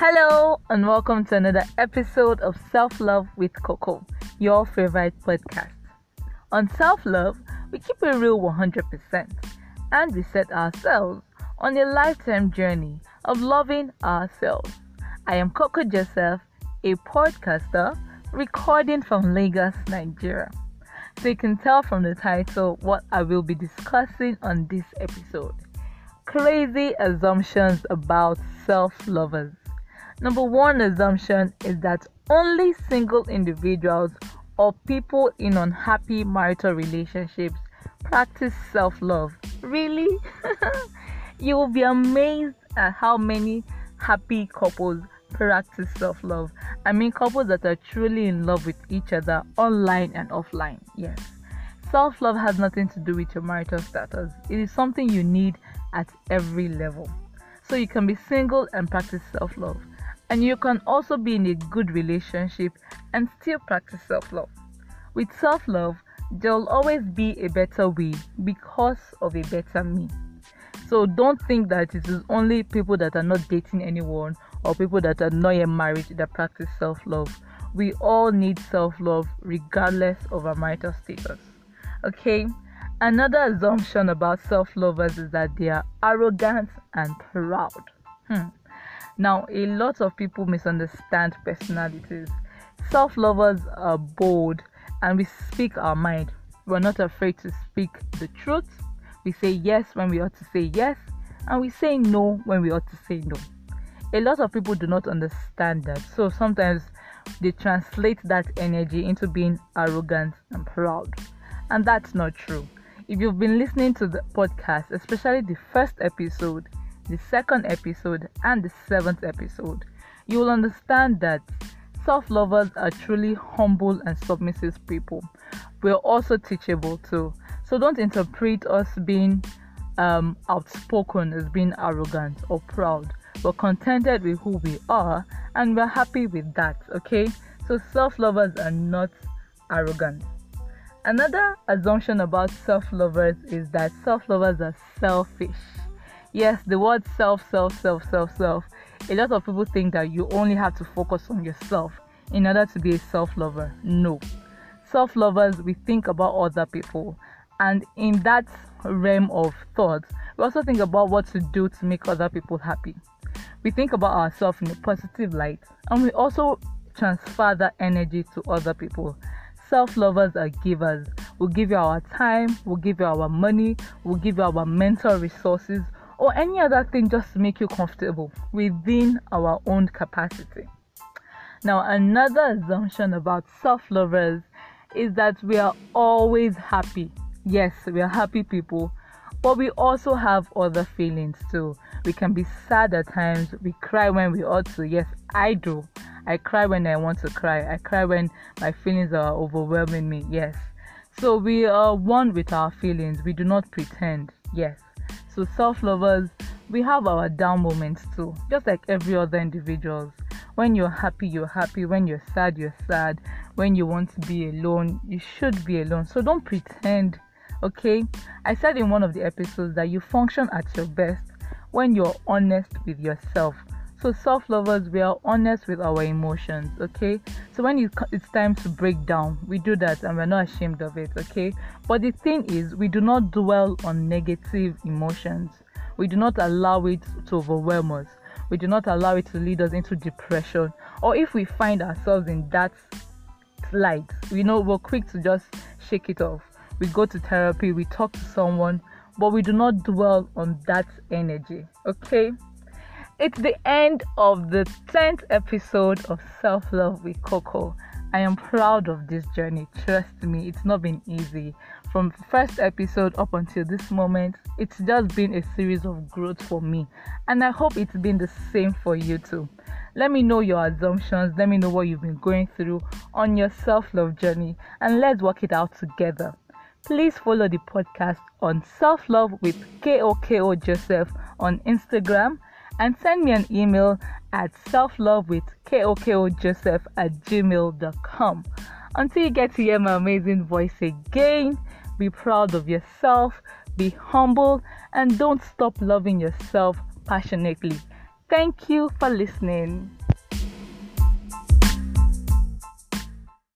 Hello, and welcome to another episode of Self Love with Coco, your favorite podcast. On self love, we keep it real 100% and we set ourselves on a lifetime journey of loving ourselves. I am Coco Joseph, a podcaster recording from Lagos, Nigeria. So you can tell from the title what I will be discussing on this episode crazy assumptions about self lovers. Number one assumption is that only single individuals or people in unhappy marital relationships practice self love. Really? you will be amazed at how many happy couples practice self love. I mean, couples that are truly in love with each other online and offline. Yes. Self love has nothing to do with your marital status, it is something you need at every level. So you can be single and practice self love. And you can also be in a good relationship and still practice self love. With self love, there will always be a better way because of a better me. So don't think that it is only people that are not dating anyone or people that are not yet married that practice self love. We all need self love regardless of our marital status. Okay? Another assumption about self lovers is that they are arrogant and proud. Hmm. Now, a lot of people misunderstand personalities. Self lovers are bold and we speak our mind. We're not afraid to speak the truth. We say yes when we ought to say yes, and we say no when we ought to say no. A lot of people do not understand that, so sometimes they translate that energy into being arrogant and proud, and that's not true. If you've been listening to the podcast, especially the first episode, the second episode, and the seventh episode, you will understand that self lovers are truly humble and submissive people. We're also teachable too. So don't interpret us being um, outspoken as being arrogant or proud. We're contented with who we are and we're happy with that, okay? So self lovers are not arrogant. Another assumption about self lovers is that self lovers are selfish. Yes, the word self, self, self, self, self. A lot of people think that you only have to focus on yourself in order to be a self lover. No. Self lovers, we think about other people. And in that realm of thought, we also think about what to do to make other people happy. We think about ourselves in a positive light and we also transfer that energy to other people. Self lovers are givers. We'll give you our time, we'll give you our money, we'll give you our mental resources, or any other thing just to make you comfortable within our own capacity. Now, another assumption about self lovers is that we are always happy. Yes, we are happy people, but we also have other feelings too. We can be sad at times, we cry when we ought to. Yes, I do. I cry when I want to cry, I cry when my feelings are overwhelming me. Yes. So we are one with our feelings, we do not pretend. Yes. So, self lovers, we have our down moments too, just like every other individuals. When you're happy, you're happy. When you're sad, you're sad. When you want to be alone, you should be alone. So, don't pretend, okay? I said in one of the episodes that you function at your best when you're honest with yourself. So, self lovers, we are honest with our emotions, okay? So, when it's time to break down, we do that and we're not ashamed of it, okay? But the thing is, we do not dwell on negative emotions, we do not allow it to overwhelm us, we do not allow it to lead us into depression, or if we find ourselves in that light, we know we're quick to just shake it off. We go to therapy, we talk to someone, but we do not dwell on that energy, okay? It's the end of the 10th episode of Self Love with Coco. I am proud of this journey. Trust me, it's not been easy. From the first episode up until this moment, it's just been a series of growth for me, and I hope it's been the same for you too. Let me know your assumptions, let me know what you've been going through on your self love journey, and let's work it out together. Please follow the podcast on Self Love with KOKO Joseph on Instagram and send me an email at selflovewithkokojoseph at gmail.com. Until you get to hear my amazing voice again, be proud of yourself, be humble, and don't stop loving yourself passionately. Thank you for listening.